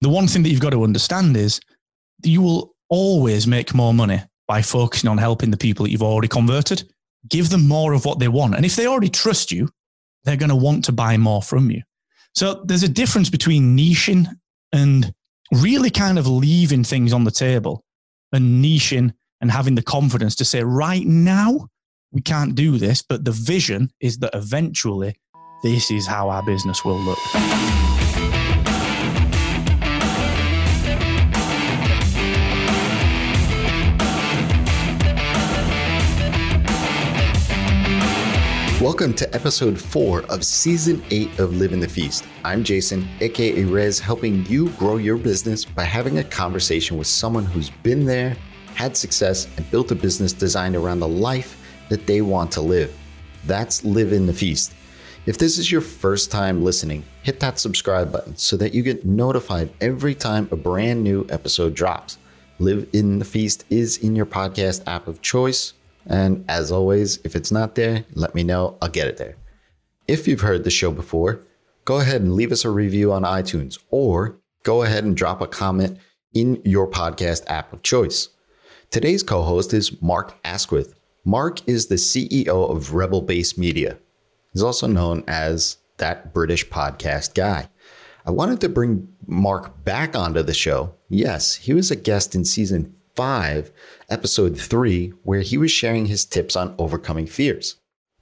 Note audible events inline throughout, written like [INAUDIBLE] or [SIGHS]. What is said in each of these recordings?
The one thing that you've got to understand is you will always make more money by focusing on helping the people that you've already converted. Give them more of what they want. And if they already trust you, they're going to want to buy more from you. So there's a difference between niching and really kind of leaving things on the table and niching and having the confidence to say, right now, we can't do this. But the vision is that eventually this is how our business will look. Welcome to episode four of season eight of Live in the Feast. I'm Jason, aka Rez, helping you grow your business by having a conversation with someone who's been there, had success, and built a business designed around the life that they want to live. That's Live in the Feast. If this is your first time listening, hit that subscribe button so that you get notified every time a brand new episode drops. Live in the Feast is in your podcast app of choice and as always, if it's not there, let me know. I'll get it there. If you've heard the show before, go ahead and leave us a review on iTunes or go ahead and drop a comment in your podcast app of choice. Today's co host is Mark Asquith. Mark is the CEO of Rebel Base Media. He's also known as that British podcast guy. I wanted to bring Mark back onto the show. Yes, he was a guest in season 5, episode 3, where he was sharing his tips on overcoming fears.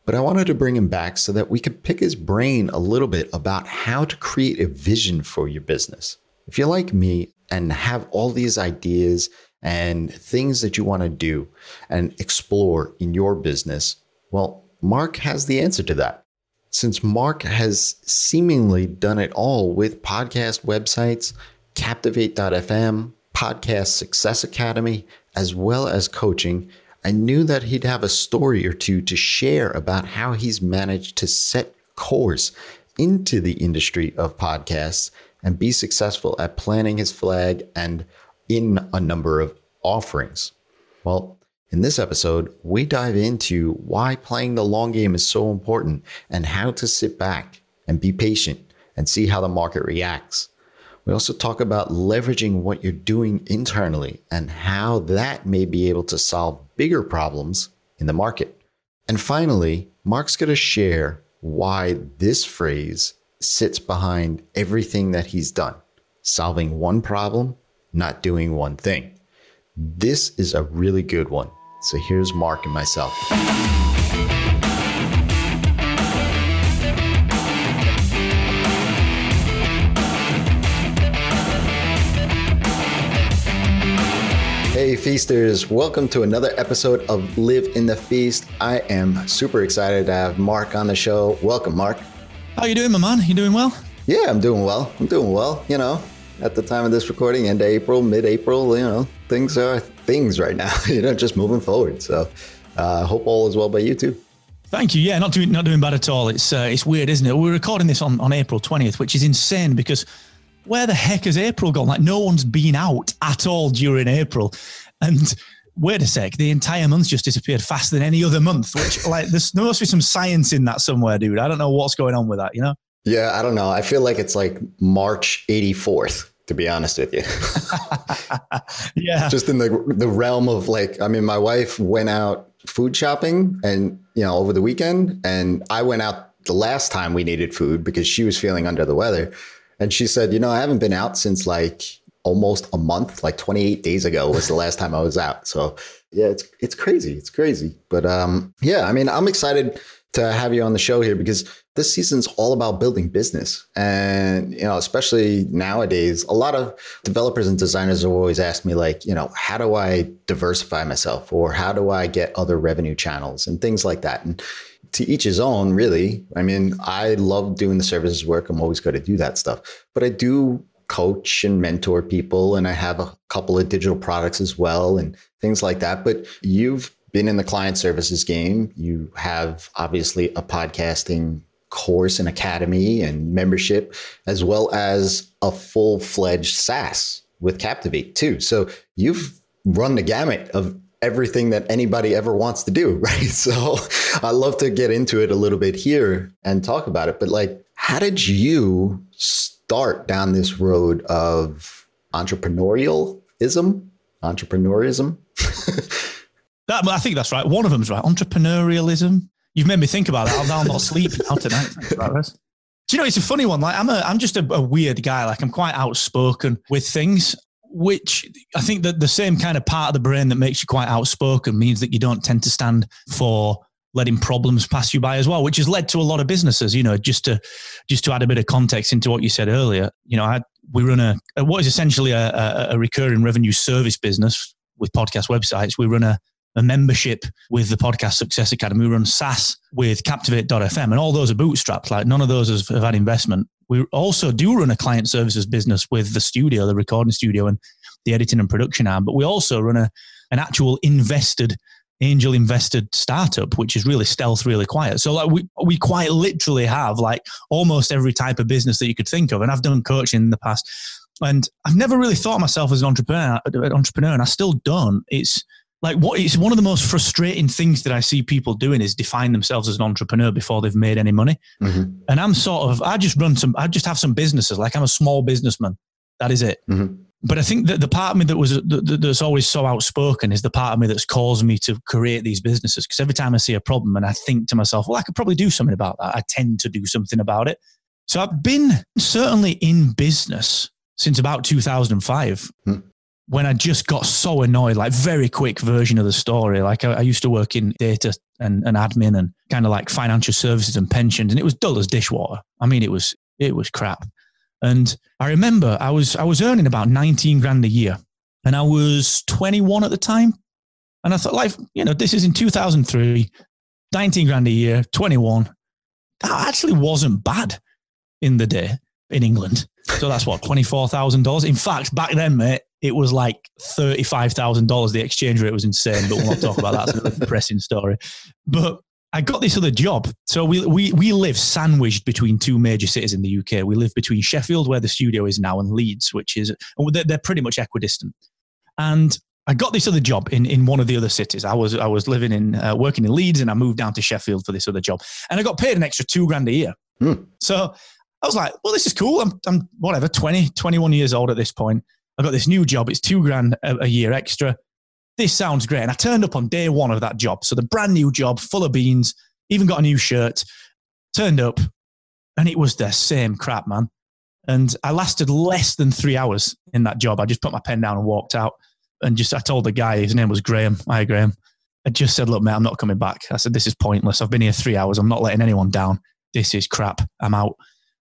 But I wanted to bring him back so that we could pick his brain a little bit about how to create a vision for your business. If you're like me and have all these ideas and things that you want to do and explore in your business, well, Mark has the answer to that. Since Mark has seemingly done it all with podcast websites, Captivate.fm, Podcast Success Academy, as well as coaching, I knew that he'd have a story or two to share about how he's managed to set course into the industry of podcasts and be successful at planting his flag and in a number of offerings. Well, in this episode, we dive into why playing the long game is so important and how to sit back and be patient and see how the market reacts. We also talk about leveraging what you're doing internally and how that may be able to solve bigger problems in the market. And finally, Mark's going to share why this phrase sits behind everything that he's done solving one problem, not doing one thing. This is a really good one. So here's Mark and myself. Hey, feasters, welcome to another episode of Live in the Feast. I am super excited to have Mark on the show. Welcome, Mark. How you doing, my man? You doing well? Yeah, I'm doing well. I'm doing well. You know, at the time of this recording, end of April, mid April, you know, things are things right now, [LAUGHS] you know, just moving forward. So I uh, hope all is well by you too. Thank you. Yeah, not doing not doing bad at all. It's uh, it's weird, isn't it? We're recording this on, on April 20th, which is insane because where the heck has April gone? Like no one's been out at all during April. And wait a sec, the entire month just disappeared faster than any other month, which [LAUGHS] like there's, there must be some science in that somewhere, dude. I don't know what's going on with that, you know? Yeah, I don't know. I feel like it's like March 84th, to be honest with you. [LAUGHS] yeah. Just in the the realm of like, I mean, my wife went out food shopping and you know over the weekend, and I went out the last time we needed food because she was feeling under the weather. And she said, you know, I haven't been out since like almost a month, like 28 days ago was the last time I was out. So yeah, it's it's crazy. It's crazy. But um, yeah, I mean, I'm excited to have you on the show here because this season's all about building business. And, you know, especially nowadays, a lot of developers and designers have always asked me, like, you know, how do I diversify myself or how do I get other revenue channels and things like that. And to each his own, really. I mean, I love doing the services work. I'm always going to do that stuff. But I do coach and mentor people, and I have a couple of digital products as well and things like that. But you've been in the client services game. You have obviously a podcasting course and academy and membership, as well as a full fledged SaaS with Captivate too. So you've run the gamut of everything that anybody ever wants to do, [LAUGHS] right? So I love to get into it a little bit here and talk about it. But like, how did you start down this road of entrepreneurialism, entrepreneurism. [LAUGHS] that, I think that's right. One of them's right. Entrepreneurialism. You've made me think about that. I'll, not sleep now tonight. Do you know it's a funny one? Like I'm a I'm just a, a weird guy. Like I'm quite outspoken with things which I think that the same kind of part of the brain that makes you quite outspoken means that you don't tend to stand for letting problems pass you by as well, which has led to a lot of businesses. You know, just to just to add a bit of context into what you said earlier. You know, I, we run a, a what is essentially a, a, a recurring revenue service business with podcast websites. We run a a membership with the Podcast Success Academy. We run SaaS with Captivate.fm, and all those are bootstrapped. Like none of those have, have had investment. We also do run a client services business with the studio, the recording studio, and the editing and production arm. But we also run a an actual invested angel invested startup, which is really stealth, really quiet. So like we we quite literally have like almost every type of business that you could think of. And I've done coaching in the past. And I've never really thought myself as an entrepreneur, entrepreneur, and I still don't. It's like what it's one of the most frustrating things that I see people doing is define themselves as an entrepreneur before they've made any money. Mm-hmm. And I'm sort of I just run some I just have some businesses like I'm a small businessman. That is it. Mm-hmm. But I think that the part of me that was that's always so outspoken is the part of me that's caused me to create these businesses. Because every time I see a problem and I think to myself, well, I could probably do something about that. I tend to do something about it. So I've been certainly in business since about 2005. Mm when I just got so annoyed, like very quick version of the story. Like I, I used to work in data and, and admin and kind of like financial services and pensions, and it was dull as dishwater. I mean, it was it was crap. And I remember I was I was earning about 19 grand a year, and I was 21 at the time. And I thought, like, you know, this is in 2003, 19 grand a year, 21. That actually wasn't bad in the day in England. So that's what, $24,000? In fact, back then, mate, it was like $35,000. The exchange rate was insane, but we'll not talk about that. It's a depressing story. But I got this other job. So we, we, we live sandwiched between two major cities in the UK. We live between Sheffield, where the studio is now, and Leeds, which is, they're, they're pretty much equidistant. And I got this other job in, in one of the other cities. I was I was living in uh, working in Leeds, and I moved down to Sheffield for this other job, and I got paid an extra two grand a year. Hmm. So I was like, well, this is cool. I'm, I'm whatever 20, 21 years old at this point. I got this new job. It's two grand a, a year extra. This sounds great. And I turned up on day one of that job. So the brand new job, full of beans, even got a new shirt, turned up, and it was the same crap, man. And I lasted less than three hours in that job. I just put my pen down and walked out. And just, I told the guy, his name was Graham. Hi, Graham. I just said, look, mate, I'm not coming back. I said, this is pointless. I've been here three hours. I'm not letting anyone down. This is crap. I'm out.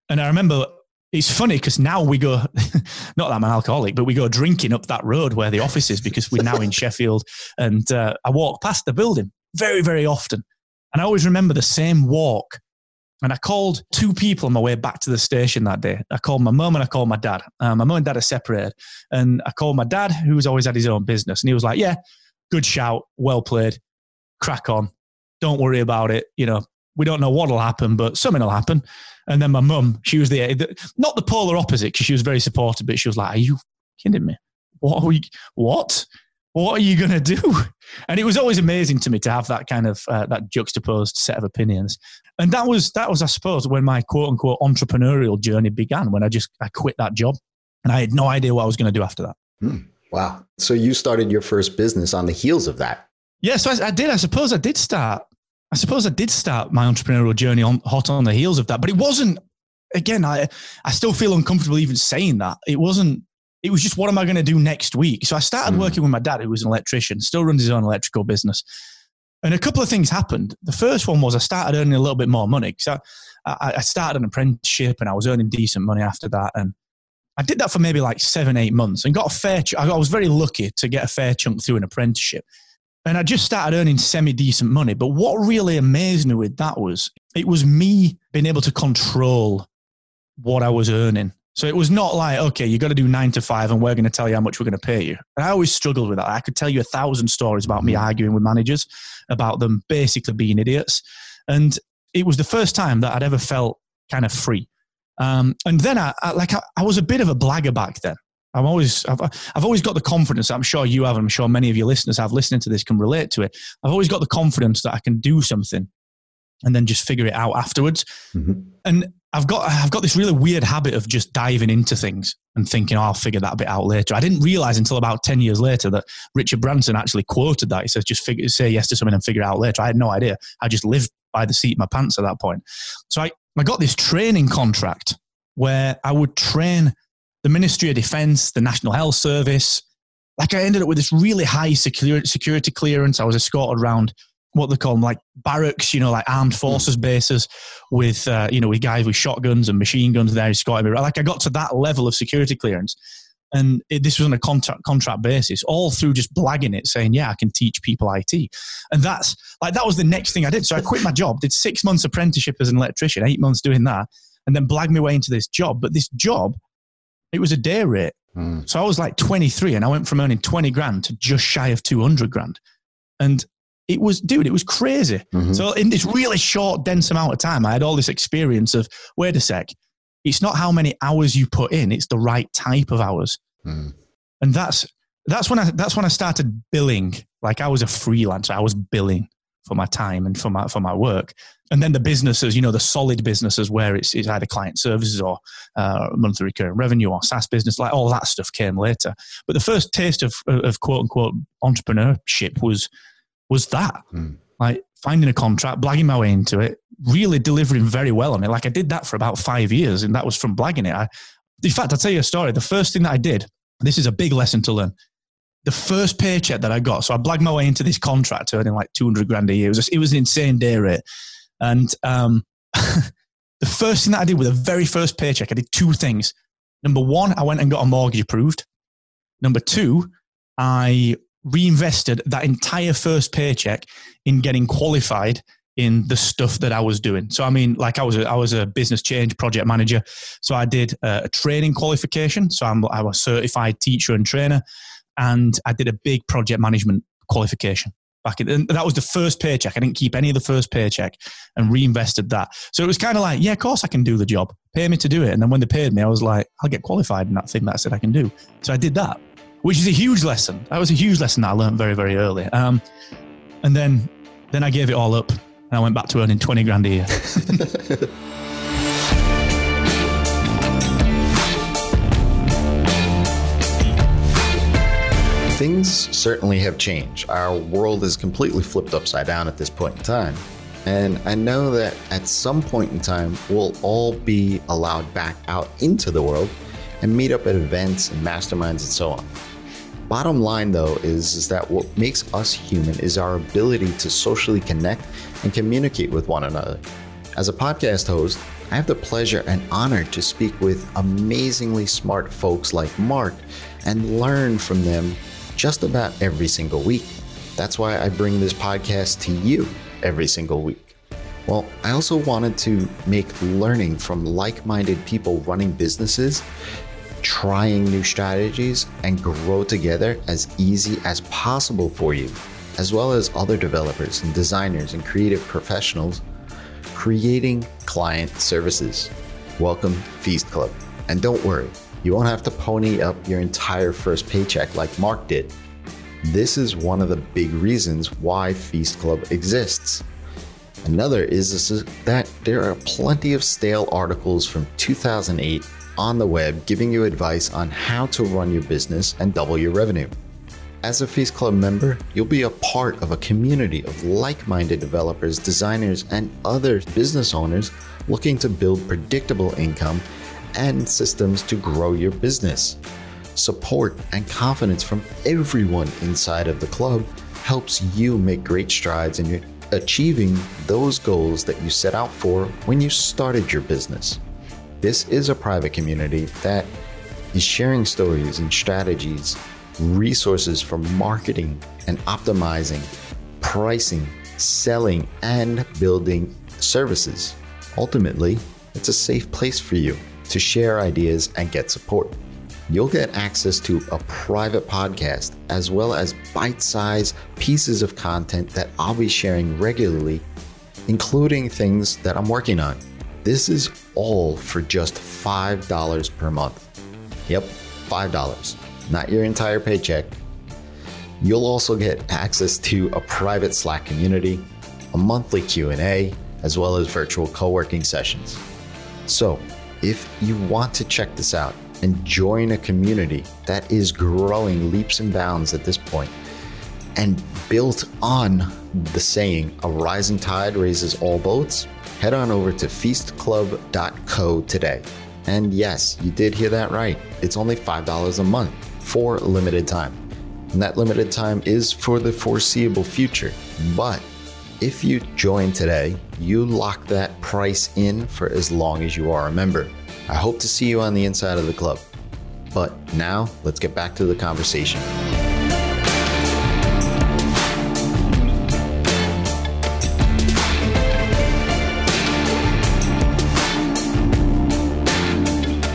And I remember it's funny because now we go, [LAUGHS] not that I'm an alcoholic, but we go drinking up that road where the office is because we're now in [LAUGHS] Sheffield. And uh, I walk past the building very, very often. And I always remember the same walk. And I called two people on my way back to the station that day. I called my mum and I called my dad. Um, my mum and dad are separated. And I called my dad, who's always had his own business. And he was like, Yeah, good shout, well played, crack on. Don't worry about it. You know, we don't know what'll happen, but something will happen. And then my mum, she was the, not the polar opposite because she was very supportive, but she was like, "Are you kidding me? What are we? What? What are you going to do?" [LAUGHS] And it was always amazing to me to have that kind of uh, that juxtaposed set of opinions. And that was that was, I suppose, when my quote unquote entrepreneurial journey began. When I just I quit that job, and I had no idea what I was going to do after that. Hmm. Wow! So you started your first business on the heels of that. Yeah, so I, I did. I suppose I did start I suppose I did start my entrepreneurial journey on hot on the heels of that, but it wasn't. Again, I I still feel uncomfortable even saying that. It wasn't. It was just what am I going to do next week? So I started mm. working with my dad, who was an electrician, still runs his own electrical business. And a couple of things happened. The first one was I started earning a little bit more money because I, I started an apprenticeship and I was earning decent money after that. And I did that for maybe like seven, eight months and got a fair. Ch- I was very lucky to get a fair chunk through an apprenticeship. And I just started earning semi decent money. But what really amazed me with that was it was me being able to control what I was earning. So it was not like, okay, you got to do nine to five and we're going to tell you how much we're going to pay you. And I always struggled with that. I could tell you a thousand stories about me arguing with managers, about them basically being idiots. And it was the first time that I'd ever felt kind of free. Um, and then I, I like I, I was a bit of a blagger back then. I'm always, I've, I've always got the confidence. I'm sure you have. And I'm sure many of your listeners have listening to this can relate to it. I've always got the confidence that I can do something and then just figure it out afterwards. Mm-hmm. And I've got I've got this really weird habit of just diving into things and thinking, oh, I'll figure that bit out later. I didn't realize until about 10 years later that Richard Branson actually quoted that. He says, just figure, say yes to something and figure it out later. I had no idea. I just lived by the seat of my pants at that point. So I, I got this training contract where I would train the Ministry of Defense, the National Health Service. Like I ended up with this really high security, security clearance. I was escorted around what they call them, like barracks, you know, like armed hmm. forces bases with, uh, you know, with guys with shotguns and machine guns there escorting me. Like I got to that level of security clearance. And it, this was on a contract contract basis, all through just blagging it, saying, "Yeah, I can teach people IT," and that's like that was the next thing I did. So I quit my job, did six months apprenticeship as an electrician, eight months doing that, and then blagged my way into this job. But this job, it was a day rate, mm. so I was like 23, and I went from earning 20 grand to just shy of 200 grand, and it was, dude, it was crazy. Mm-hmm. So in this really short, dense amount of time, I had all this experience of, wait a sec, it's not how many hours you put in, it's the right type of hours. Mm. And that's, that's when I, that's when I started billing. Like I was a freelancer, I was billing for my time and for my, for my work. And then the businesses, you know, the solid businesses where it's, it's either client services or uh, monthly recurring revenue or SaaS business, like all that stuff came later. But the first taste of, of quote unquote entrepreneurship was, was that. Mm. Like finding a contract, blagging my way into it, really delivering very well on it. Like I did that for about five years, and that was from blagging it. I, in fact, I'll tell you a story. The first thing that I did, this is a big lesson to learn. The first paycheck that I got, so I blagged my way into this contract, earning like 200 grand a year. It was, it was an insane day rate. And um, [LAUGHS] the first thing that I did with the very first paycheck, I did two things. Number one, I went and got a mortgage approved. Number two, I reinvested that entire first paycheck in getting qualified in the stuff that I was doing. So I mean, like I was a, I was a business change project manager. So I did a, a training qualification. So I'm I was a certified teacher and trainer, and I did a big project management qualification. Back in, and that was the first paycheck. I didn't keep any of the first paycheck and reinvested that. So it was kind of like, yeah, of course I can do the job. Pay me to do it. And then when they paid me, I was like, I'll get qualified in that thing that I said I can do. So I did that which is a huge lesson. That was a huge lesson that I learned very, very early. Um, and then, then I gave it all up, and I went back to earning twenty grand a year. [LAUGHS] Things certainly have changed. Our world is completely flipped upside down at this point in time. And I know that at some point in time, we'll all be allowed back out into the world and meet up at events and masterminds and so on. Bottom line, though, is, is that what makes us human is our ability to socially connect and communicate with one another. As a podcast host, I have the pleasure and honor to speak with amazingly smart folks like Mark and learn from them just about every single week. That's why I bring this podcast to you every single week. Well, I also wanted to make learning from like minded people running businesses trying new strategies and grow together as easy as possible for you, as well as other developers and designers and creative professionals creating client services. Welcome, Feast Club. And don't worry, you won't have to pony up your entire first paycheck like Mark did. This is one of the big reasons why Feast Club exists. Another is that there are plenty of stale articles from 2008 on the web giving you advice on how to run your business and double your revenue. As a Feast Club member, you'll be a part of a community of like minded developers, designers, and other business owners looking to build predictable income and systems to grow your business. Support and confidence from everyone inside of the club helps you make great strides in achieving those goals that you set out for when you started your business. This is a private community that is sharing stories and strategies, resources for marketing and optimizing, pricing, selling, and building services. Ultimately, it's a safe place for you to share ideas and get support. You'll get access to a private podcast as well as bite sized pieces of content that I'll be sharing regularly, including things that I'm working on. This is all for just $5 per month. Yep, $5, not your entire paycheck. You'll also get access to a private Slack community, a monthly Q&A, as well as virtual co working sessions. So, if you want to check this out and join a community that is growing leaps and bounds at this point, and built on the saying, a rising tide raises all boats, head on over to feastclub.co today. And yes, you did hear that right. It's only $5 a month for limited time. And that limited time is for the foreseeable future. But if you join today, you lock that price in for as long as you are a member. I hope to see you on the inside of the club. But now, let's get back to the conversation.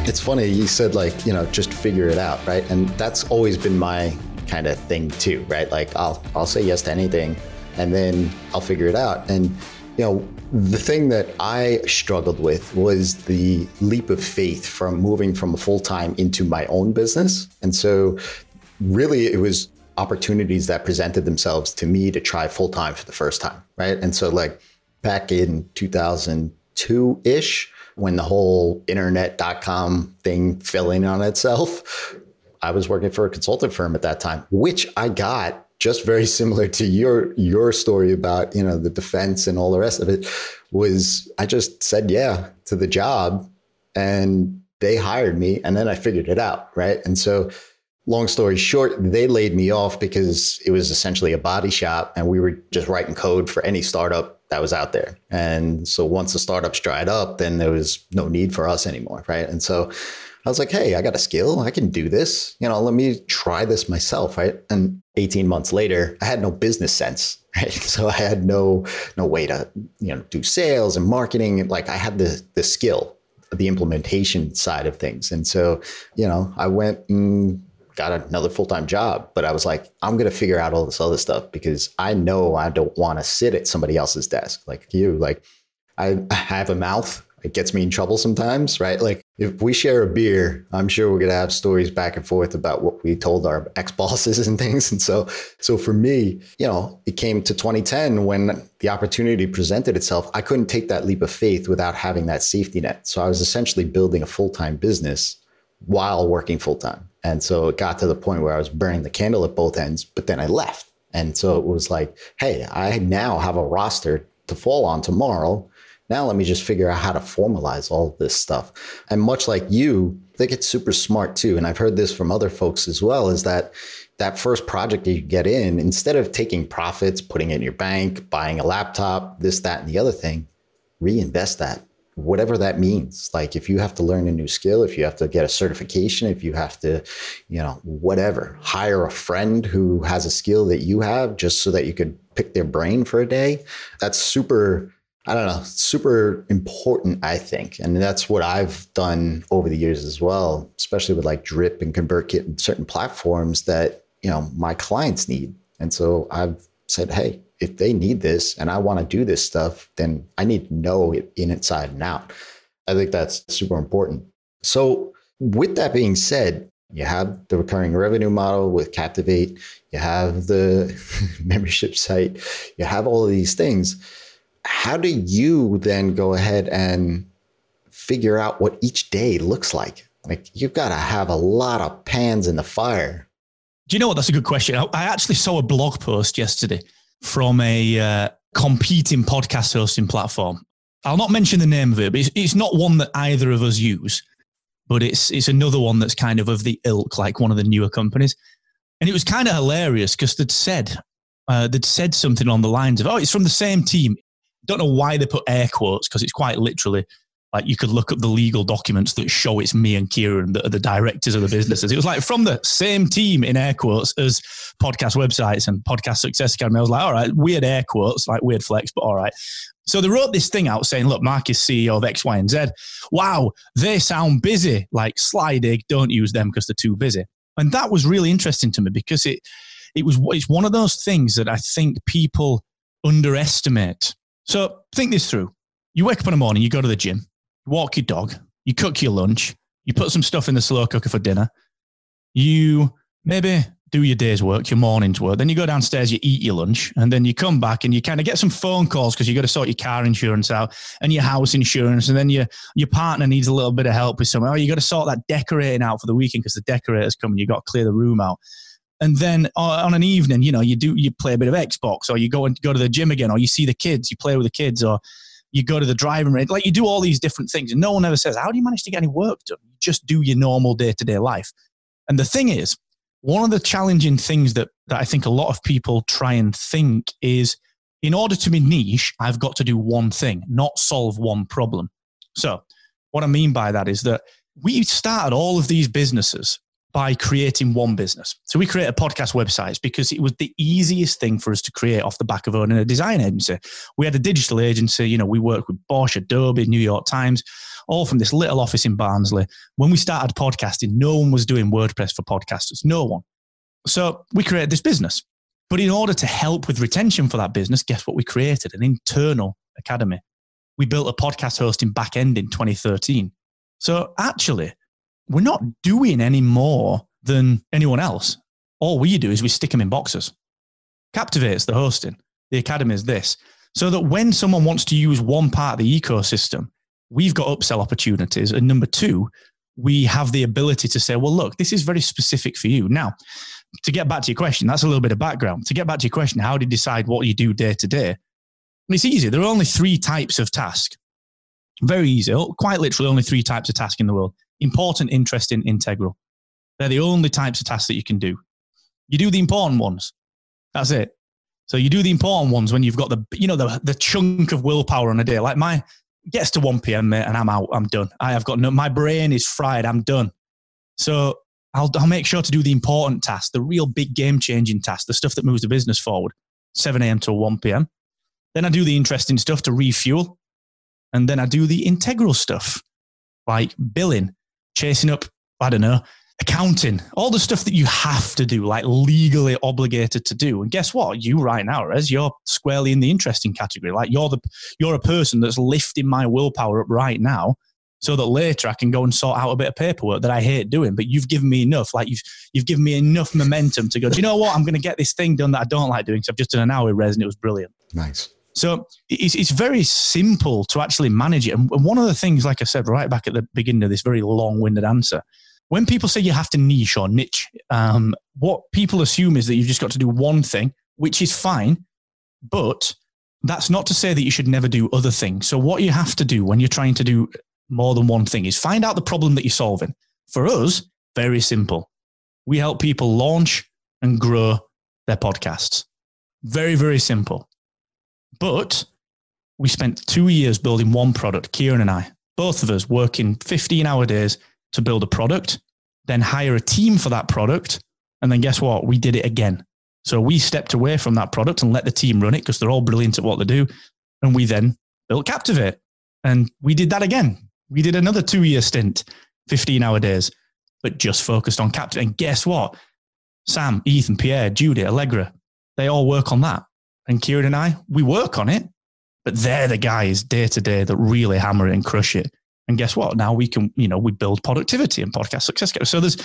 It's funny, you said, like, you know, just figure it out, right? And that's always been my kind of thing too, right? Like, I'll, I'll say yes to anything and then I'll figure it out. And, you know, the thing that I struggled with was the leap of faith from moving from a full time into my own business. And so, really, it was opportunities that presented themselves to me to try full time for the first time. Right. And so, like, back in 2002 ish, when the whole internet.com thing fell in on itself, I was working for a consulting firm at that time, which I got just very similar to your your story about you know the defense and all the rest of it was I just said yeah to the job and they hired me and then I figured it out right? And so long story short they laid me off because it was essentially a body shop and we were just writing code for any startup that was out there. And so once the startups dried up then there was no need for us anymore right? And so I was like, hey, I got a skill. I can do this. You know, let me try this myself. Right. And 18 months later, I had no business sense. [LAUGHS] Right. So I had no no way to, you know, do sales and marketing. Like I had the the skill, the implementation side of things. And so, you know, I went and got another full-time job. But I was like, I'm gonna figure out all this other stuff because I know I don't want to sit at somebody else's desk like you. Like I have a mouth it gets me in trouble sometimes, right? Like if we share a beer, I'm sure we're gonna have stories back and forth about what we told our [LAUGHS] ex bosses and things. And so, so for me, you know, it came to 2010 when the opportunity presented itself. I couldn't take that leap of faith without having that safety net. So I was essentially building a full time business while working full time. And so it got to the point where I was burning the candle at both ends, but then I left. And so it was like, hey, I now have a roster to fall on tomorrow now let me just figure out how to formalize all this stuff. And much like you, they get super smart too. And I've heard this from other folks as well, is that that first project that you get in, instead of taking profits, putting it in your bank, buying a laptop, this, that, and the other thing, reinvest that whatever that means like if you have to learn a new skill if you have to get a certification if you have to you know whatever hire a friend who has a skill that you have just so that you could pick their brain for a day that's super I don't know, super important, I think. And that's what I've done over the years as well, especially with like Drip and ConvertKit and certain platforms that, you know, my clients need. And so I've said, hey, if they need this and I want to do this stuff, then I need to know it in inside and out. I think that's super important. So with that being said, you have the recurring revenue model with Captivate, you have the [LAUGHS] membership site, you have all of these things how do you then go ahead and figure out what each day looks like? Like you've got to have a lot of pans in the fire. Do you know what? That's a good question. I actually saw a blog post yesterday from a uh, competing podcast hosting platform. I'll not mention the name of it, but it's, it's not one that either of us use, but it's it's another one that's kind of of the ilk, like one of the newer companies. And it was kind of hilarious because they'd said uh, they'd said something on the lines of, "Oh, it's from the same team don't know why they put air quotes because it's quite literally like you could look up the legal documents that show it's me and Kieran that are the directors of the businesses. It was like from the same team in air quotes as podcast websites and podcast success academy. I was like, all right, weird air quotes, like weird flex, but all right. So they wrote this thing out saying, look, Mark is CEO of X, Y, and Z. Wow, they sound busy. Like Slydig, don't use them because they're too busy. And that was really interesting to me because it it was it's one of those things that I think people underestimate so think this through. You wake up in the morning, you go to the gym, walk your dog, you cook your lunch, you put some stuff in the slow cooker for dinner, you maybe do your day's work, your morning's work. Then you go downstairs, you eat your lunch, and then you come back and you kind of get some phone calls because you got to sort your car insurance out and your house insurance. And then your your partner needs a little bit of help with something. Oh, you got to sort that decorating out for the weekend because the decorators come and you got to clear the room out. And then uh, on an evening, you know, you do you play a bit of Xbox, or you go and go to the gym again, or you see the kids, you play with the kids, or you go to the driving range. Like you do all these different things, and no one ever says, "How do you manage to get any work done?" You just do your normal day to day life. And the thing is, one of the challenging things that, that I think a lot of people try and think is in order to be niche, I've got to do one thing, not solve one problem. So, what I mean by that is that we started all of these businesses by creating one business. So we created podcast websites because it was the easiest thing for us to create off the back of owning a design agency. We had a digital agency, you know, we worked with Bosch, Adobe, New York Times, all from this little office in Barnsley. When we started podcasting, no one was doing WordPress for podcasters, no one. So we created this business. But in order to help with retention for that business, guess what we created? An internal academy. We built a podcast hosting back end in 2013. So actually, we're not doing any more than anyone else. All we do is we stick them in boxes. Captivate's the hosting. The academy is this. So that when someone wants to use one part of the ecosystem, we've got upsell opportunities. And number two, we have the ability to say, well, look, this is very specific for you. Now, to get back to your question, that's a little bit of background. To get back to your question, how do you decide what you do day to day? It's easy. There are only three types of task. Very easy. Oh, quite literally, only three types of task in the world important, interesting, integral. They're the only types of tasks that you can do. You do the important ones. That's it. So you do the important ones when you've got the, you know, the, the chunk of willpower on a day. Like my gets to 1 p.m. mate, and I'm out. I'm done. I have got no, my brain is fried. I'm done. So I'll, I'll make sure to do the important tasks, the real big game changing tasks, the stuff that moves the business forward, 7 a.m. to 1 p.m. Then I do the interesting stuff to refuel. And then I do the integral stuff like billing, chasing up, I don't know, accounting, all the stuff that you have to do, like legally obligated to do. And guess what? You right now, Rez, you're squarely in the interesting category. Like you're the you're a person that's lifting my willpower up right now so that later I can go and sort out a bit of paperwork that I hate doing. But you've given me enough, like you've you've given me enough momentum to go, do you know what? I'm gonna get this thing done that I don't like doing. So I've just done an hour Rez and it was brilliant. Nice. So it's, it's very simple to actually manage it. And one of the things, like I said right back at the beginning of this very long winded answer, when people say you have to niche or niche, um, what people assume is that you've just got to do one thing, which is fine. But that's not to say that you should never do other things. So, what you have to do when you're trying to do more than one thing is find out the problem that you're solving. For us, very simple. We help people launch and grow their podcasts. Very, very simple. But we spent two years building one product, Kieran and I, both of us working 15 hour days to build a product, then hire a team for that product. And then guess what? We did it again. So we stepped away from that product and let the team run it because they're all brilliant at what they do. And we then built Captivate. And we did that again. We did another two year stint, 15 hour days, but just focused on Captivate. And guess what? Sam, Ethan, Pierre, Judy, Allegra, they all work on that and Kieran and I, we work on it, but they're the guys day to day that really hammer it and crush it. And guess what? Now we can, you know, we build productivity and podcast success. So there's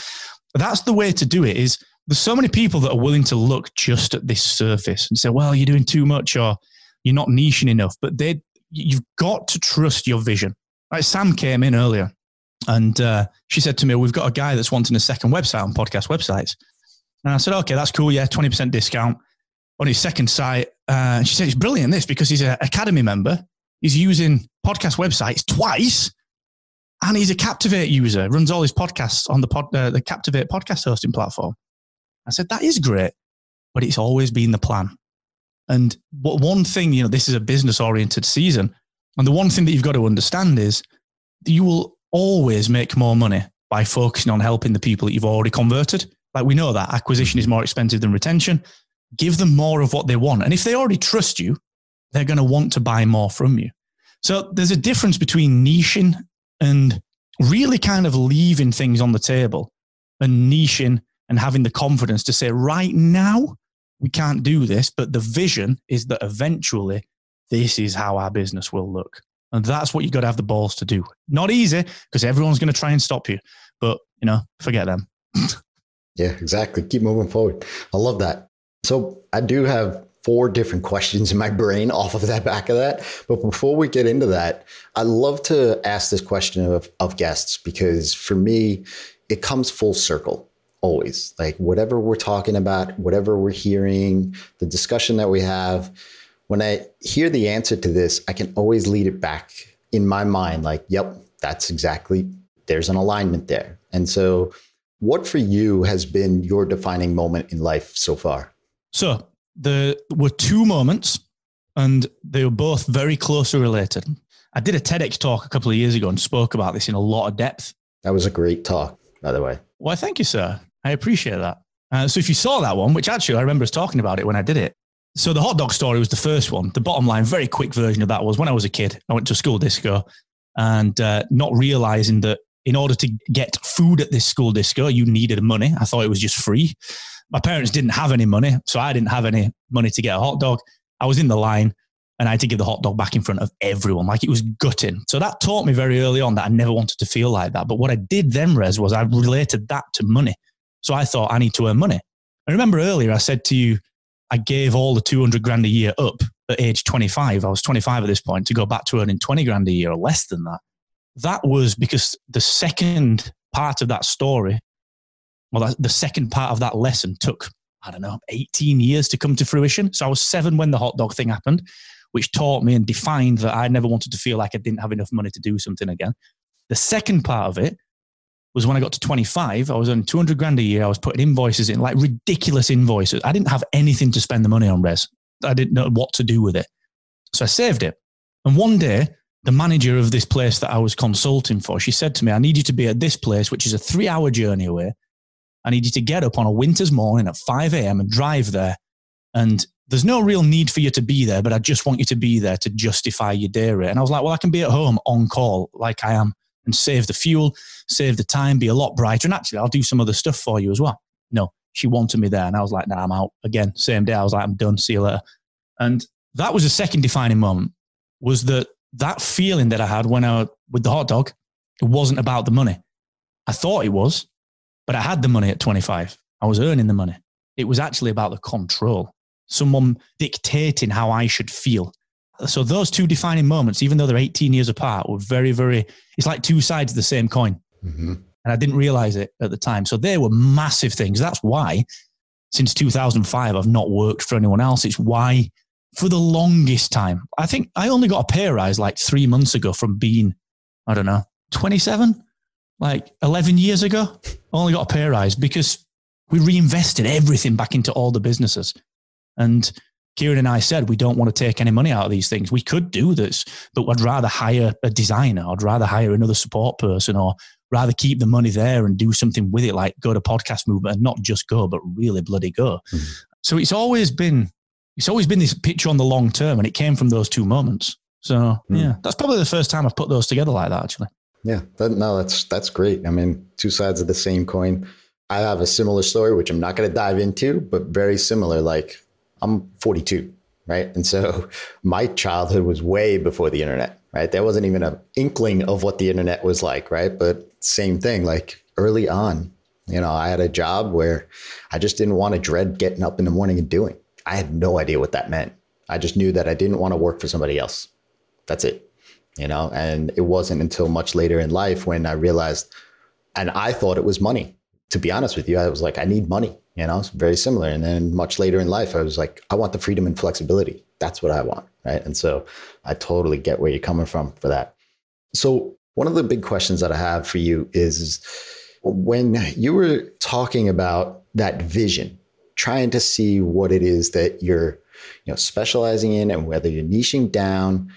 that's the way to do it. Is there's so many people that are willing to look just at this surface and say, well, you're doing too much or you're not niching enough. But they, you've got to trust your vision. Right? Sam came in earlier and uh, she said to me, we've got a guy that's wanting a second website on podcast websites. And I said, okay, that's cool. Yeah, 20% discount on his second site. Uh, she said it's brilliant this because he's an academy member. He's using podcast websites twice, and he's a Captivate user. Runs all his podcasts on the pod, uh, the Captivate podcast hosting platform. I said that is great, but it's always been the plan. And what one thing, you know, this is a business oriented season, and the one thing that you've got to understand is you will always make more money by focusing on helping the people that you've already converted. Like we know that acquisition is more expensive than retention give them more of what they want. And if they already trust you, they're going to want to buy more from you. So there's a difference between niching and really kind of leaving things on the table and niching and having the confidence to say, right now, we can't do this, but the vision is that eventually this is how our business will look. And that's what you've got to have the balls to do. Not easy because everyone's going to try and stop you, but you know, forget them. [LAUGHS] Yeah, exactly. Keep moving forward. I love that. So I do have four different questions in my brain off of that back of that. But before we get into that, I love to ask this question of, of guests because for me, it comes full circle always. Like whatever we're talking about, whatever we're hearing, the discussion that we have, when I hear the answer to this, I can always lead it back in my mind like, yep, that's exactly, there's an alignment there. And so, what for you has been your defining moment in life so far? So, there were two moments, and they were both very closely related. I did a TEDx talk a couple of years ago and spoke about this in a lot of depth. That was a great talk, by the way. Well, thank you, sir. I appreciate that. Uh, so, if you saw that one, which actually I remember us talking about it when I did it, so the hot dog story was the first one. The bottom line, very quick version of that was when I was a kid, I went to a school disco and uh, not realizing that in order to get food at this school disco, you needed money. I thought it was just free. My parents didn't have any money, so I didn't have any money to get a hot dog. I was in the line and I had to give the hot dog back in front of everyone. Like it was gutting. So that taught me very early on that I never wanted to feel like that. But what I did then, Rez, was I related that to money. So I thought I need to earn money. I remember earlier I said to you, I gave all the 200 grand a year up at age 25. I was 25 at this point to go back to earning 20 grand a year or less than that. That was because the second part of that story, well, the second part of that lesson took, I don't know, 18 years to come to fruition. So I was seven when the hot dog thing happened, which taught me and defined that I never wanted to feel like I didn't have enough money to do something again. The second part of it was when I got to 25, I was earning 200 grand a year. I was putting invoices in, like ridiculous invoices. I didn't have anything to spend the money on, Rez. I didn't know what to do with it. So I saved it. And one day, the manager of this place that I was consulting for, she said to me, I need you to be at this place, which is a three hour journey away. I need you to get up on a winter's morning at 5 a.m. and drive there. And there's no real need for you to be there, but I just want you to be there to justify your day rate. And I was like, well, I can be at home on call like I am and save the fuel, save the time, be a lot brighter. And actually, I'll do some other stuff for you as well. No, she wanted me there. And I was like, nah, I'm out. Again, same day, I was like, I'm done. See you later. And that was a second defining moment was that that feeling that I had when I was with the hot dog, it wasn't about the money. I thought it was, but I had the money at 25. I was earning the money. It was actually about the control. Someone dictating how I should feel so those two defining moments, even though they're 18 years apart, were very, very, it's like two sides of the same coin. Mm-hmm. And I didn't realize it at the time. So they were massive things. That's why since 2005, I've not worked for anyone else. It's why for the longest time, I think I only got a pay rise like three months ago from being, I don't know, 27, like 11 years ago. Only got a pay rise because we reinvested everything back into all the businesses. And Kieran and I said we don't want to take any money out of these things. We could do this, but I'd rather hire a designer. I'd rather hire another support person or rather keep the money there and do something with it, like go to podcast movement and not just go, but really bloody go. Mm-hmm. So it's always been it's always been this picture on the long term, and it came from those two moments. So mm. yeah, that's probably the first time I've put those together like that. Actually, yeah, that, no, that's that's great. I mean, two sides of the same coin. I have a similar story, which I'm not going to dive into, but very similar. Like I'm 42, right? And so [LAUGHS] my childhood was way before the internet, right? There wasn't even an inkling of what the internet was like, right? But same thing, like early on, you know, I had a job where I just didn't want to dread getting up in the morning and doing. I had no idea what that meant. I just knew that I didn't want to work for somebody else. That's it, you know? And it wasn't until much later in life when I realized, and I thought it was money. To be honest with you, I was like, I need money you know, it's very similar. And then much later in life, I was like, I want the freedom and flexibility. That's what I want. Right. And so I totally get where you're coming from for that. So, one of the big questions that I have for you is when you were talking about that vision, trying to see what it is that you're, you know, specializing in and whether you're niching down,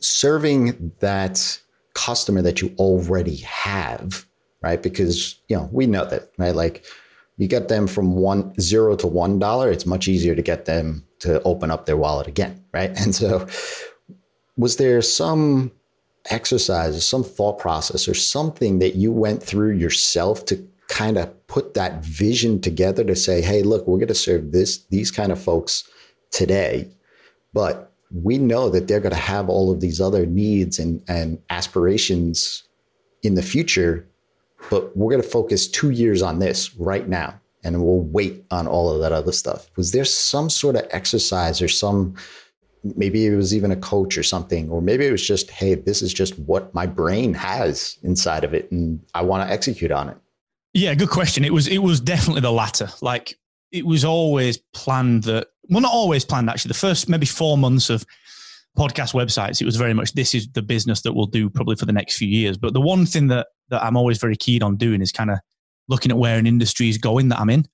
serving that customer that you already have, right? Because, you know, we know that, right? Like you get them from one zero to one dollar, it's much easier to get them to open up their wallet again, right? [LAUGHS] And so, was there some exercise or some thought process or something that you went through yourself to kind of put that vision together to say, hey, look, we're going to serve this these kind of folks today, but we know that they're going to have all of these other needs and, and aspirations in the future but we're going to focus two years on this right now. and we'll wait on all of that other stuff. Was there some sort of exercise or some maybe it was even a coach or something or maybe it was just hey this is just what my brain has inside of it and I want to execute on it. Yeah, good question. It was it was definitely the latter. Like it was always planned that well not always planned actually. The first maybe 4 months of podcast websites it was very much this is the business that we'll do probably for the next few years. But the one thing that that I'm always very keen on doing is kind of looking at where an industry is going that I'm in.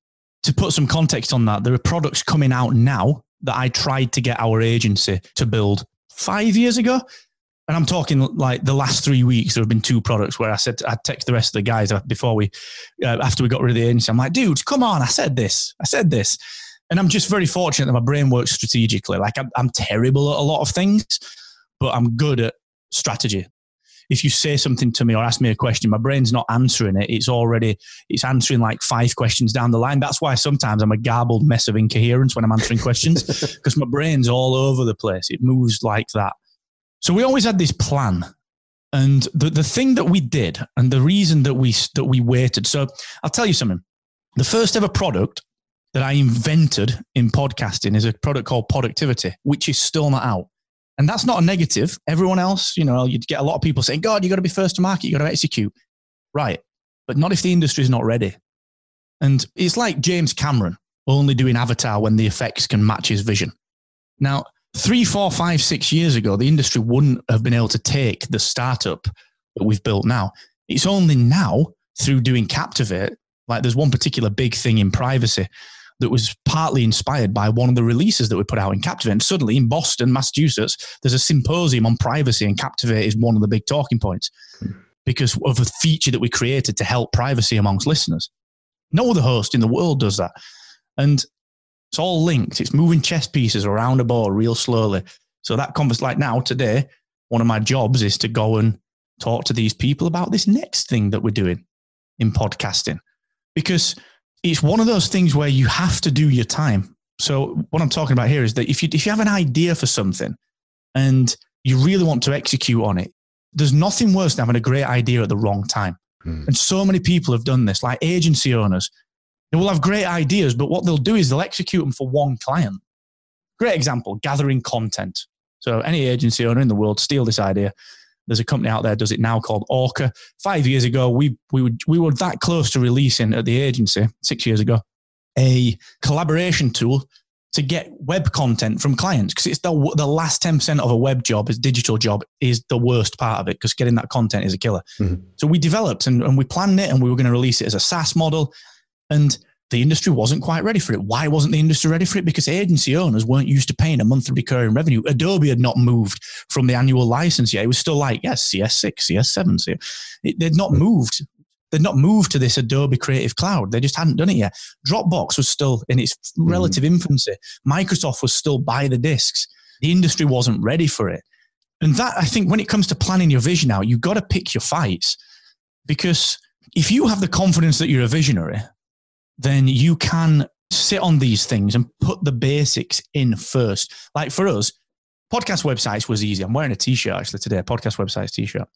To put some context on that, there are products coming out now that I tried to get our agency to build five years ago. And I'm talking like the last three weeks, there have been two products where I said, I text the rest of the guys before we, uh, after we got rid of the agency. I'm like, dude, come on. I said this. I said this. And I'm just very fortunate that my brain works strategically. Like I'm, I'm terrible at a lot of things, but I'm good at strategy if you say something to me or ask me a question, my brain's not answering it. It's already it's answering like five questions down the line. That's why sometimes I'm a garbled mess of incoherence when I'm answering questions [LAUGHS] because my brain's all over the place. It moves like that. So we always had this plan. And the, the thing that we did and the reason that we that we waited. So I'll tell you something. The first ever product that I invented in podcasting is a product called Productivity, which is still not out. And that's not a negative. Everyone else, you know, you'd get a lot of people saying, God, you got to be first to market, you got to execute. Right. But not if the industry is not ready. And it's like James Cameron only doing Avatar when the effects can match his vision. Now, three, four, five, six years ago, the industry wouldn't have been able to take the startup that we've built now. It's only now through doing Captivate, like there's one particular big thing in privacy that was partly inspired by one of the releases that we put out in Captivate. And suddenly in Boston, Massachusetts, there's a symposium on privacy, and Captivate is one of the big talking points because of a feature that we created to help privacy amongst listeners. No other host in the world does that. And it's all linked. It's moving chess pieces around a board real slowly. So that converse like now, today, one of my jobs is to go and talk to these people about this next thing that we're doing in podcasting. Because it's one of those things where you have to do your time. So what I'm talking about here is that if you if you have an idea for something and you really want to execute on it, there's nothing worse than having a great idea at the wrong time. Mm. And so many people have done this, like agency owners. They will have great ideas, but what they'll do is they'll execute them for one client. Great example, gathering content. So any agency owner in the world steal this idea there's a company out there does it now called Orca. Five years ago, we we were we were that close to releasing at the agency six years ago a collaboration tool to get web content from clients because it's the the last ten percent of a web job, a digital job, is the worst part of it because getting that content is a killer. Mm-hmm. So we developed and, and we planned it and we were going to release it as a SaaS model and the industry wasn't quite ready for it. Why wasn't the industry ready for it? Because agency owners weren't used to paying a monthly recurring revenue. Adobe had not moved from the annual license yet. It was still like, yes, CS6, CS7. It, they'd not moved. They'd not moved to this Adobe Creative Cloud. They just hadn't done it yet. Dropbox was still in its mm. relative infancy. Microsoft was still by the discs. The industry wasn't ready for it. And that, I think, when it comes to planning your vision out, you've got to pick your fights because if you have the confidence that you're a visionary, then you can sit on these things and put the basics in first. Like for us, podcast websites was easy. I'm wearing a t-shirt actually today, podcast websites t-shirt.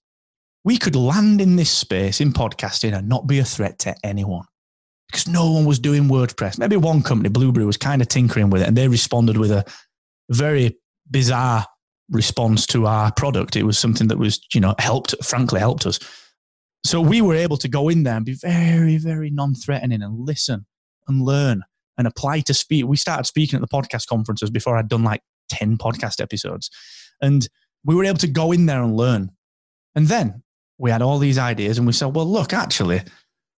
We could land in this space in podcasting and not be a threat to anyone because no one was doing WordPress. Maybe one company, Blubrry, was kind of tinkering with it and they responded with a very bizarre response to our product. It was something that was, you know, helped, frankly, helped us. So we were able to go in there and be very, very non threatening and listen and learn and apply to speak. We started speaking at the podcast conferences before I'd done like 10 podcast episodes. And we were able to go in there and learn. And then we had all these ideas and we said, well, look, actually,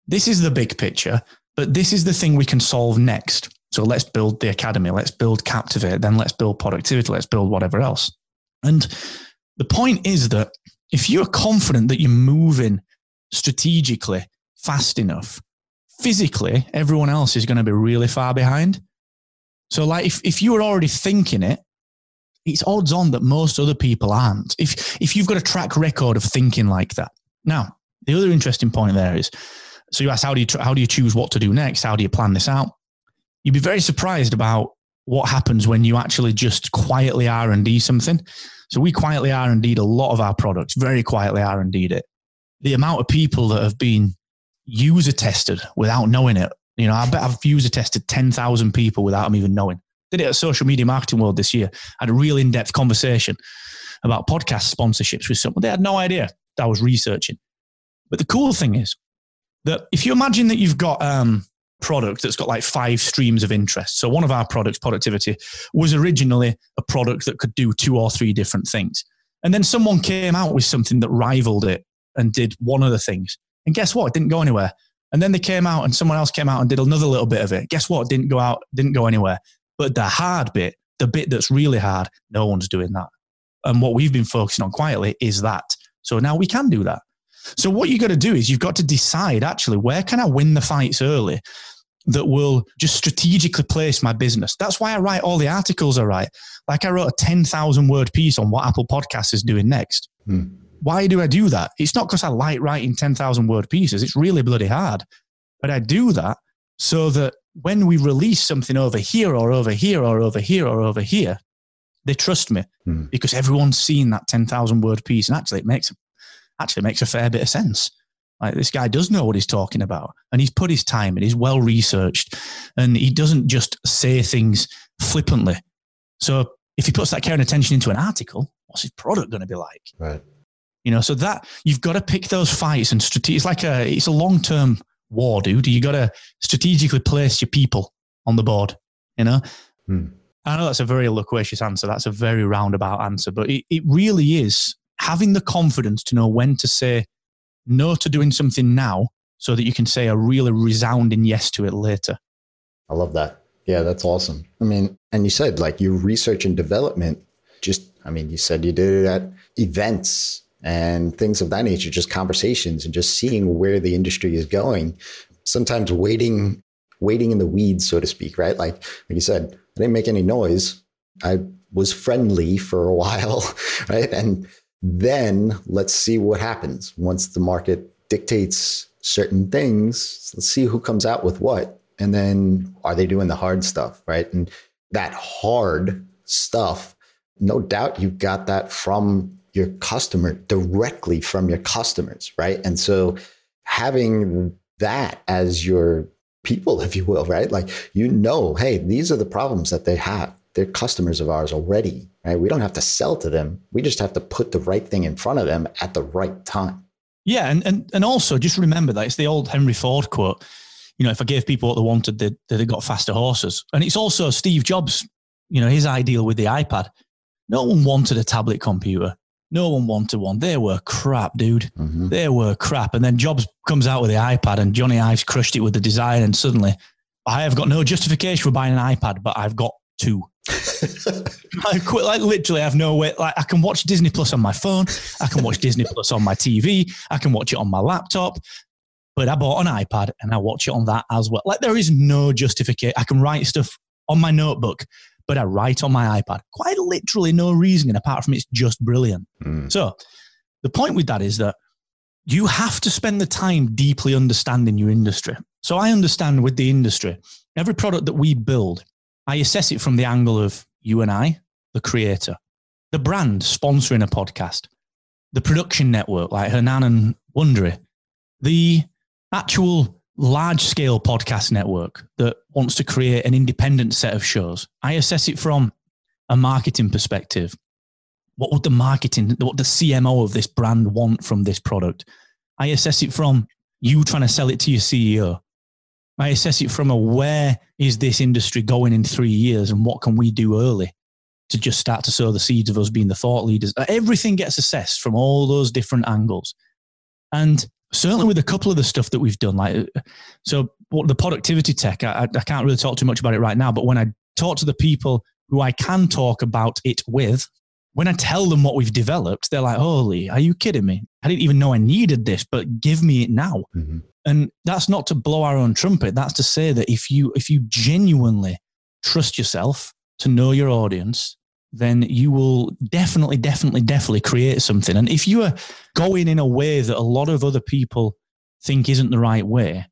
this is the big picture, but this is the thing we can solve next. So let's build the academy, let's build Captivate, then let's build productivity, let's build whatever else. And the point is that if you're confident that you're moving strategically fast enough, physically, everyone else is going to be really far behind. So, like, if, if you were already thinking it, it's odds on that most other people aren't. If if you've got a track record of thinking like that. Now, the other interesting point there is, so you ask, how do you how do you choose what to do next? How do you plan this out? You'd be very surprised about what happens when you actually just quietly R and D something. So we quietly R and D a lot of our products, very quietly R and D it the amount of people that have been user tested without knowing it You know, I bet I've user tested 10,000 people without them even knowing. Did it at Social Media Marketing World this year. Had a real in depth conversation about podcast sponsorships with someone. They had no idea that I was researching. But the cool thing is that if you imagine that you've got um, product that's got like five streams of interest. So one of our products, productivity, was originally a product that could do two or three different things. And then someone came out with something that rivaled it and did one of the things. And guess what? It didn't go anywhere. And then they came out and someone else came out and did another little bit of it. Guess what? Didn't go out, didn't go anywhere. But the hard bit, the bit that's really hard, no one's doing that. And what we've been focusing on quietly is that. So now we can do that. So what you've got to do is you've got to decide actually where can I win the fights early that will just strategically place my business. That's why I write all the articles I write. Like I wrote a 10,000 word piece on what Apple Podcast is doing next. Hmm. Why do I do that? It's not because I like writing 10,000 word pieces. It's really bloody hard. But I do that so that when we release something over here or over here or over here or over here, they trust me hmm. because everyone's seen that 10,000 word piece. And actually, it makes, actually makes a fair bit of sense. Like this guy does know what he's talking about, and he's put his time in. He's well researched, and he doesn't just say things flippantly. So if he puts that care and attention into an article, what's his product going to be like? Right. You know, so that you've got to pick those fights and strate- It's like a it's a long term war, dude. You got to strategically place your people on the board. You know. Hmm. I know that's a very loquacious answer. That's a very roundabout answer, but it, it really is having the confidence to know when to say no to doing something now so that you can say a really resounding yes to it later. I love that. Yeah, that's awesome. I mean, and you said like your research and development, just, I mean, you said you did it at events and things of that nature, just conversations and just seeing where the industry is going. Sometimes waiting, waiting in the weeds, so to speak, right? Like, like you said, I didn't make any noise. I was friendly for a [LAUGHS] while, right? And then let's see what happens once the market dictates certain things. Let's see who comes out with what. And then are they doing the hard stuff, right? And that hard stuff, no doubt you've got that from your customer directly from your customers, right? And so having that as your people, if you will, right? Like you know, hey, these are the problems that they have. They're customers of ours already right? We don't have to sell to them. We just have to put the right thing in front of them at the right time. Yeah, and and and also just remember that it's the old Henry Ford quote. You know, if I gave people what they wanted, they they got faster horses. And it's also Steve Jobs. You know, his ideal with the iPad. No one wanted a tablet computer. No one wanted one. They were crap, dude. Mm-hmm. They were crap. And then Jobs comes out with the iPad, and Jony Ives crushed it with the design. And suddenly, I have got no justification for buying an iPad, but I've got two. [LAUGHS] I quit like literally I have no way like I can watch Disney Plus on my phone, I can watch Disney Plus on my TV, I can watch it on my laptop. But I bought an iPad and I watch it on that as well. Like there is no justification. I can write stuff on my notebook, but I write on my iPad. Quite literally no reason apart from it's just brilliant. Mm. So the point with that is that you have to spend the time deeply understanding your industry. So I understand with the industry, every product that we build I assess it from the angle of you and I, the creator, the brand sponsoring a podcast, the production network like Hernan and Wondery, the actual large scale podcast network that wants to create an independent set of shows. I assess it from a marketing perspective. What would the marketing, what the CMO of this brand want from this product? I assess it from you trying to sell it to your CEO. I assess it from a where is this industry going in three years and what can we do early to just start to sow the seeds of us being the thought leaders. Everything gets assessed from all those different angles. And certainly with a couple of the stuff that we've done, like, so what the productivity tech, I, I can't really talk too much about it right now, but when I talk to the people who I can talk about it with, when I tell them what we've developed, they're like, holy, are you kidding me? I didn't even know I needed this, but give me it now. Mm-hmm. And that's not to blow our own trumpet. That's to say that if you if you genuinely trust yourself to know your audience, then you will definitely, definitely, definitely create something. And if you are going in a way that a lot of other people think isn't the right way,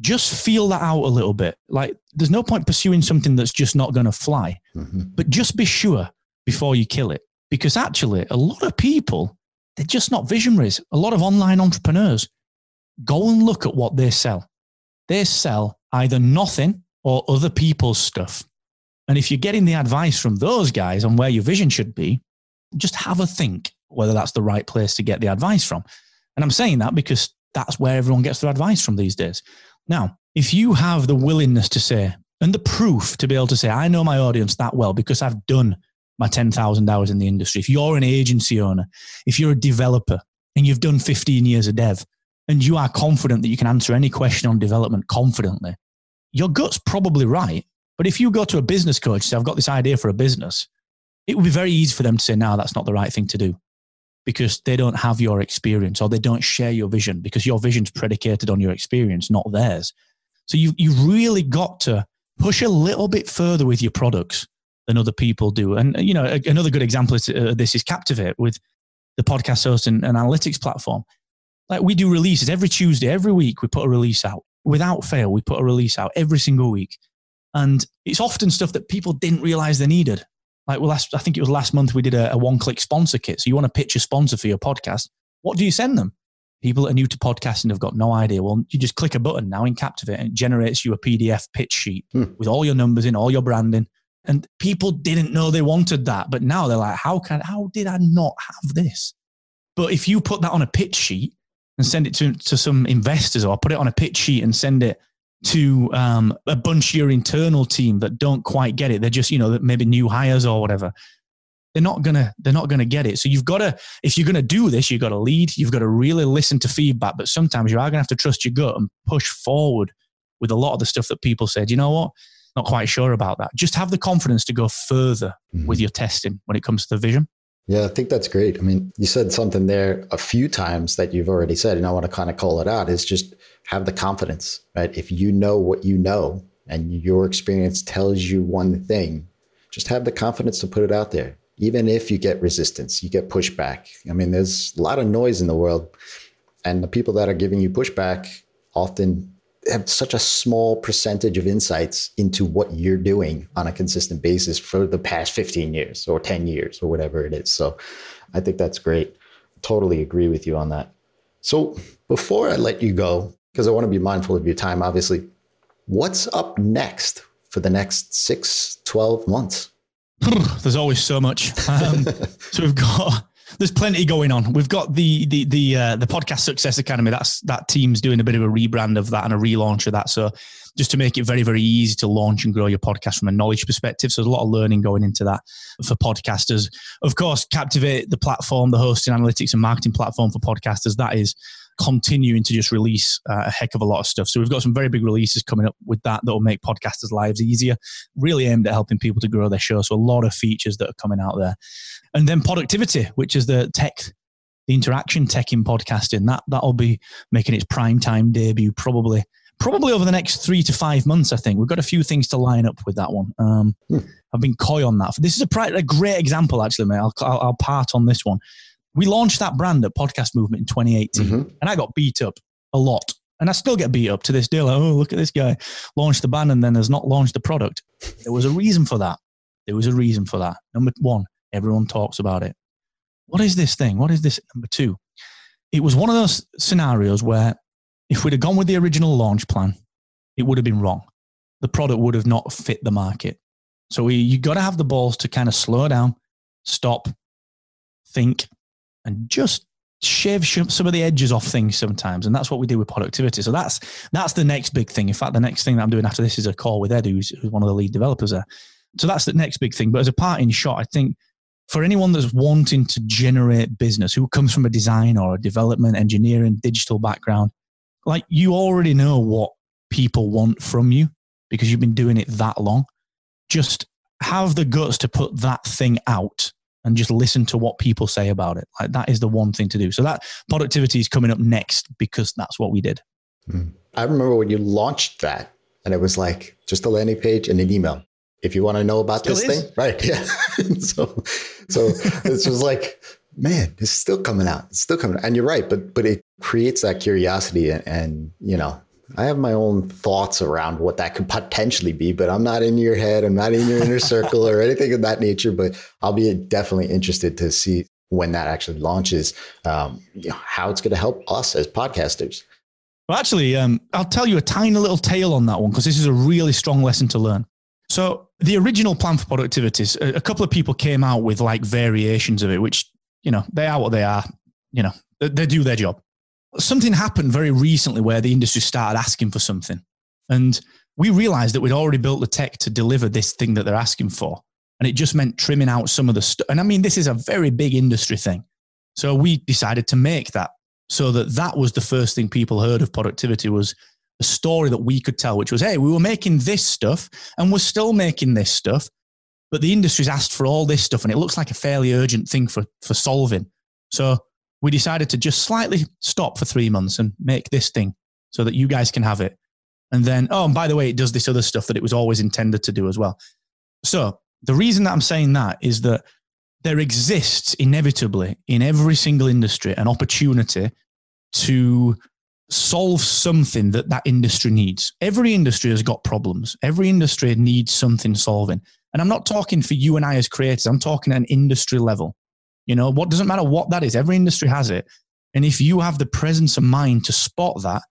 just feel that out a little bit. Like there's no point pursuing something that's just not going to fly, mm-hmm. but just be sure before you kill it. Because actually, a lot of people, they're just not visionaries. A lot of online entrepreneurs, go and look at what they sell. they sell either nothing or other people's stuff. And if you're getting the advice from those guys on where your vision should be, just have a think whether that's the right place to get the advice from. And I'm saying that because that's where everyone gets their advice from these days. Now, if you have the willingness to say, and the proof to be able to say, I know my audience that well because I've done my 10,000 hours in the industry. If you're an agency owner, if you're a developer and you've done 15 years of dev and you are confident that you can answer any question on development confidently, your gut's probably right. But if you go to a business coach say, I've got this idea for a business, it would be very easy for them to say, no, that's not the right thing to do because they don't have your experience or they don't share your vision because your vision's predicated on your experience, not theirs. So you, you've really got to push a little bit further with your products than other people do. And, you know, another good example of uh, this is Captivate with the podcast host and, and analytics platform. Like we do releases every Tuesday, every week, we put a release out. Without fail, we put a release out every single week. And it's often stuff that people didn't realize they needed. Like, well, last, I think it was last month we did a, a one click sponsor kit. So you want to pitch a sponsor for your podcast. What do you send them? People that are new to podcasting have got no idea. Well, you just click a button now in Captivate and it generates you a PDF pitch sheet hmm. with all your numbers in, all your branding. And people didn't know they wanted that. But now they're like, how can, how did I not have this? But if you put that on a pitch sheet and send it to, to some investors or put it on a pitch sheet and send it to um, a bunch of your internal team that don't quite get it, they're just, you know, maybe new hires or whatever. They're not gonna, they're not gonna get it. So you've got to, if you're gonna do this, you've got to lead. You've got to really listen to feedback. But sometimes you are gonna have to trust your gut and push forward with a lot of the stuff that people said. You know what? not quite sure about that. Just have the confidence to go further mm-hmm. with your testing when it comes to the vision. Yeah, I think that's great. I mean, you said something there a few times that you've already said, and I want to kind of call it out is just have the confidence, right? If you know what you know and your experience tells you one thing, just have the confidence to put it out there. Even if you get resistance, you get pushback. I mean, there's a lot of noise in the world, and the people that are giving you pushback often have such a small percentage of insights into what you're doing on a consistent basis for the past 15 years or 10 years or whatever it is. So I think that's great. Totally agree with you on that. So before I let you go, because I want to be mindful of your time, obviously, what's up next for the next six, 12 months? [SIGHS] There's always so much. Um, [LAUGHS] so we've got there's plenty going on. We've got the the the uh, the podcast success academy. That's that team's doing a bit of a rebrand of that and a relaunch of that. So just to make it very very easy to launch and grow your podcast from a knowledge perspective. So there's a lot of learning going into that for podcasters. Of course, Captivate, the platform, the hosting, analytics, and marketing platform for podcasters. That is continuing to just release uh, a heck of a lot of stuff. So we've got some very big releases coming up with that that will make podcasters' lives easier. Really aimed at helping people to grow their show. So a lot of features that are coming out there, and then productivity, which is the tech. The interaction tech in podcasting that that'll be making its prime time debut probably probably over the next three to five months. I think we've got a few things to line up with that one. Um, hmm. I've been coy on that. This is a, a great example, actually, mate. I'll, I'll, I'll part on this one we launched that brand at Podcast Movement in 2018, mm-hmm. and I got beat up a lot. And I still get beat up to this day. Like, oh, look at this guy launched the band and then has not launched the product. There was a reason for that. There was a reason for that. Number one, everyone talks about it. What is this thing? What is this? Number two, it was one of those scenarios where if we'd have gone with the original launch plan, it would have been wrong. The product would have not fit the market. So we, you got to have the balls to kind of slow down, stop, think, and just shave some of the edges off things sometimes and that's what we do with productivity. So that's that's the next big thing. In fact the next thing that i'm doing after this is a call with ed who's, who's one of the lead developers there. So that's the next big thing. But as a parting shot i think for anyone that's wanting to generate business who comes from a design or a development engineering digital background like you already know what people want from you because you've been doing it that long. Just have the guts to put that thing out and just listen to what people say about it. Like that is the one thing to do. So that productivity is coming up next because that's what we did. Mm. I remember when you launched that and it was like just a landing page and an email. If you want to know about still this is. thing, right? [LAUGHS] Yeah. so, so it's just like, man, it's still coming out. It's still coming out. And you're right, but but it creates that curiosity and, and you know I have my own thoughts around what that could potentially be, but I'm not in your head. I'm not in your inner circle or anything of that nature. But I'll be definitely interested to see when that actually launches, um, you know, how it's going to help us as podcasters. Well, actually, um, I'll tell you a tiny little tale on that one because this is a really strong lesson to learn. So, the original plan for productivities, a, couple of people came out with like variations of it, which, you know, they are what they are, you know, they, they do their job. Something happened very recently where the industry started asking for something. And we realized that we'd already built the tech to deliver this thing that they're asking for. And it just meant trimming out some of the stuff. And I mean, this is a very big industry thing. So we decided to make that so that that was the first thing people heard of productivity was a story that we could tell, which was, hey, we were making this stuff and we're still making this stuff, but the industry's asked for all this stuff and it looks like a fairly urgent thing for, for solving. So we decided to just slightly stop for three months and make this thing so that you guys can have it. And then, oh, and by the way, it does this other stuff that it was always intended to do as well. So the reason that I'm saying that is that there exists inevitably in every single industry an opportunity to solve something that that industry needs. Every industry has got problems. Every industry needs something solving. And I'm not talking for you and I as creators. I'm talking at an industry level. You know, what doesn't matter what that is. Every industry has it. And if you have the presence of mind to spot that,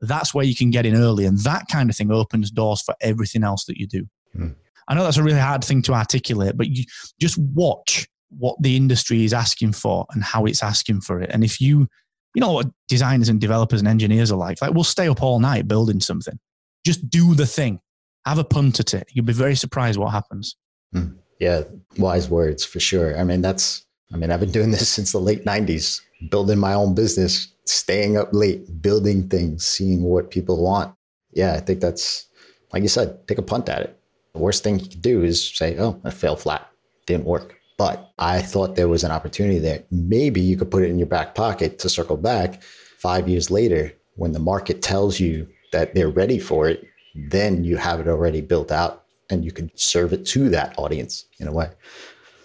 that's where you can get in early. And that kind of thing opens doors for everything else that you do. Mm. I know that's a really hard thing to articulate, but you just watch what the industry is asking for and how it's asking for it. And if you, you know what designers and developers and engineers are like, like we'll stay up all night building something. Just do the thing. Have a punt at it. You'll be very surprised what happens. Mm. Yeah, wise words for sure. I mean, that's, I mean, I've been doing this [LAUGHS] since the late 90s, building my own business, staying up late, building things, seeing what people want. Yeah, I think that's, like you said, take a punt at it. The worst thing you could do is say, oh, I failed flat, didn't work. But I thought there was an opportunity there. Maybe you could put it in your back pocket to circle back five years later when the market tells you that they're ready for it. Then you have it already built out and you can serve it to that audience in a way.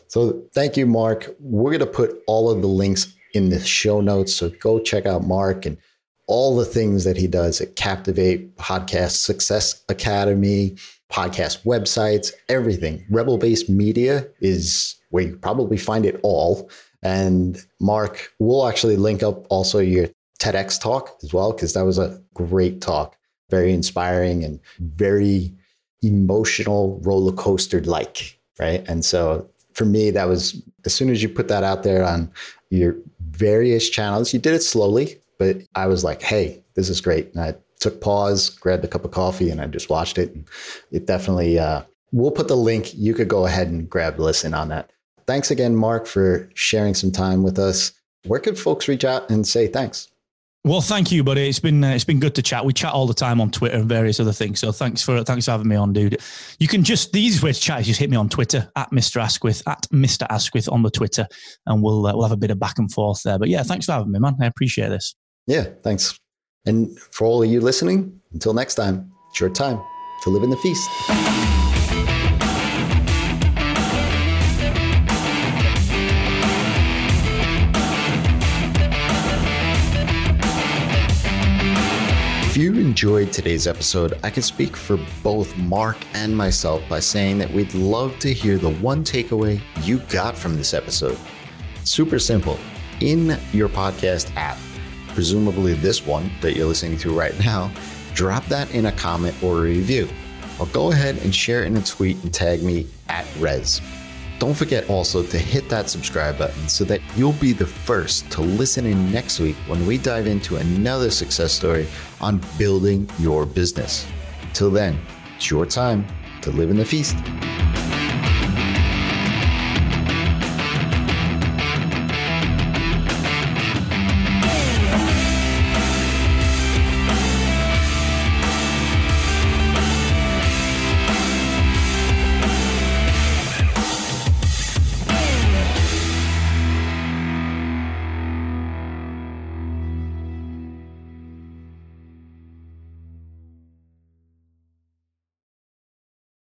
So thank you, Mark. We're going to put all of the links in the show notes. So go check out Mark and all the things that he does at Captivate, Podcast Success Academy, podcast websites, everything. Rebel Base Media is where you probably find it all. And Mark, we'll actually link up also your TEDx talk as well, because that was a great talk, very inspiring and very emotional roller coaster like. Right. And so for me, that was as soon as you put that out there on your various channels, you did it slowly, but I was like, hey, this is great. And I took pause, grabbed a cup of coffee, and I just watched it. It definitely, uh, we'll put the link. You could go ahead and grab listen on that. Thanks again, Mark, for sharing some time with us. Where could folks reach out and say thanks? Well, thank you, buddy. It's been uh, it's been good to chat. We chat all the time on Twitter and various other things. So thanks for thanks for having me on, dude. You can just the easiest way to chat is just hit me on Twitter at Mr. Asquith at Mr. Asquith on the Twitter, and we'll uh, we'll have a bit of back and forth there. But yeah, thanks for having me, man. I appreciate this. Yeah, thanks. And for all of you listening, until next time, it's your time to live in the feast. You enjoyed today's episode, I can speak for both Mark and myself by saying that we'd love to hear the one takeaway you got from this episode. Super simple. In your podcast app, presumably this one that you're listening to right now, drop that in a comment or a review. Or go ahead and share it in a tweet and tag me at Rez. Don't forget also to hit that subscribe button so that you'll be the first to listen in next week when we dive into another success story on building your business. Till then, it's your time to live in the feast.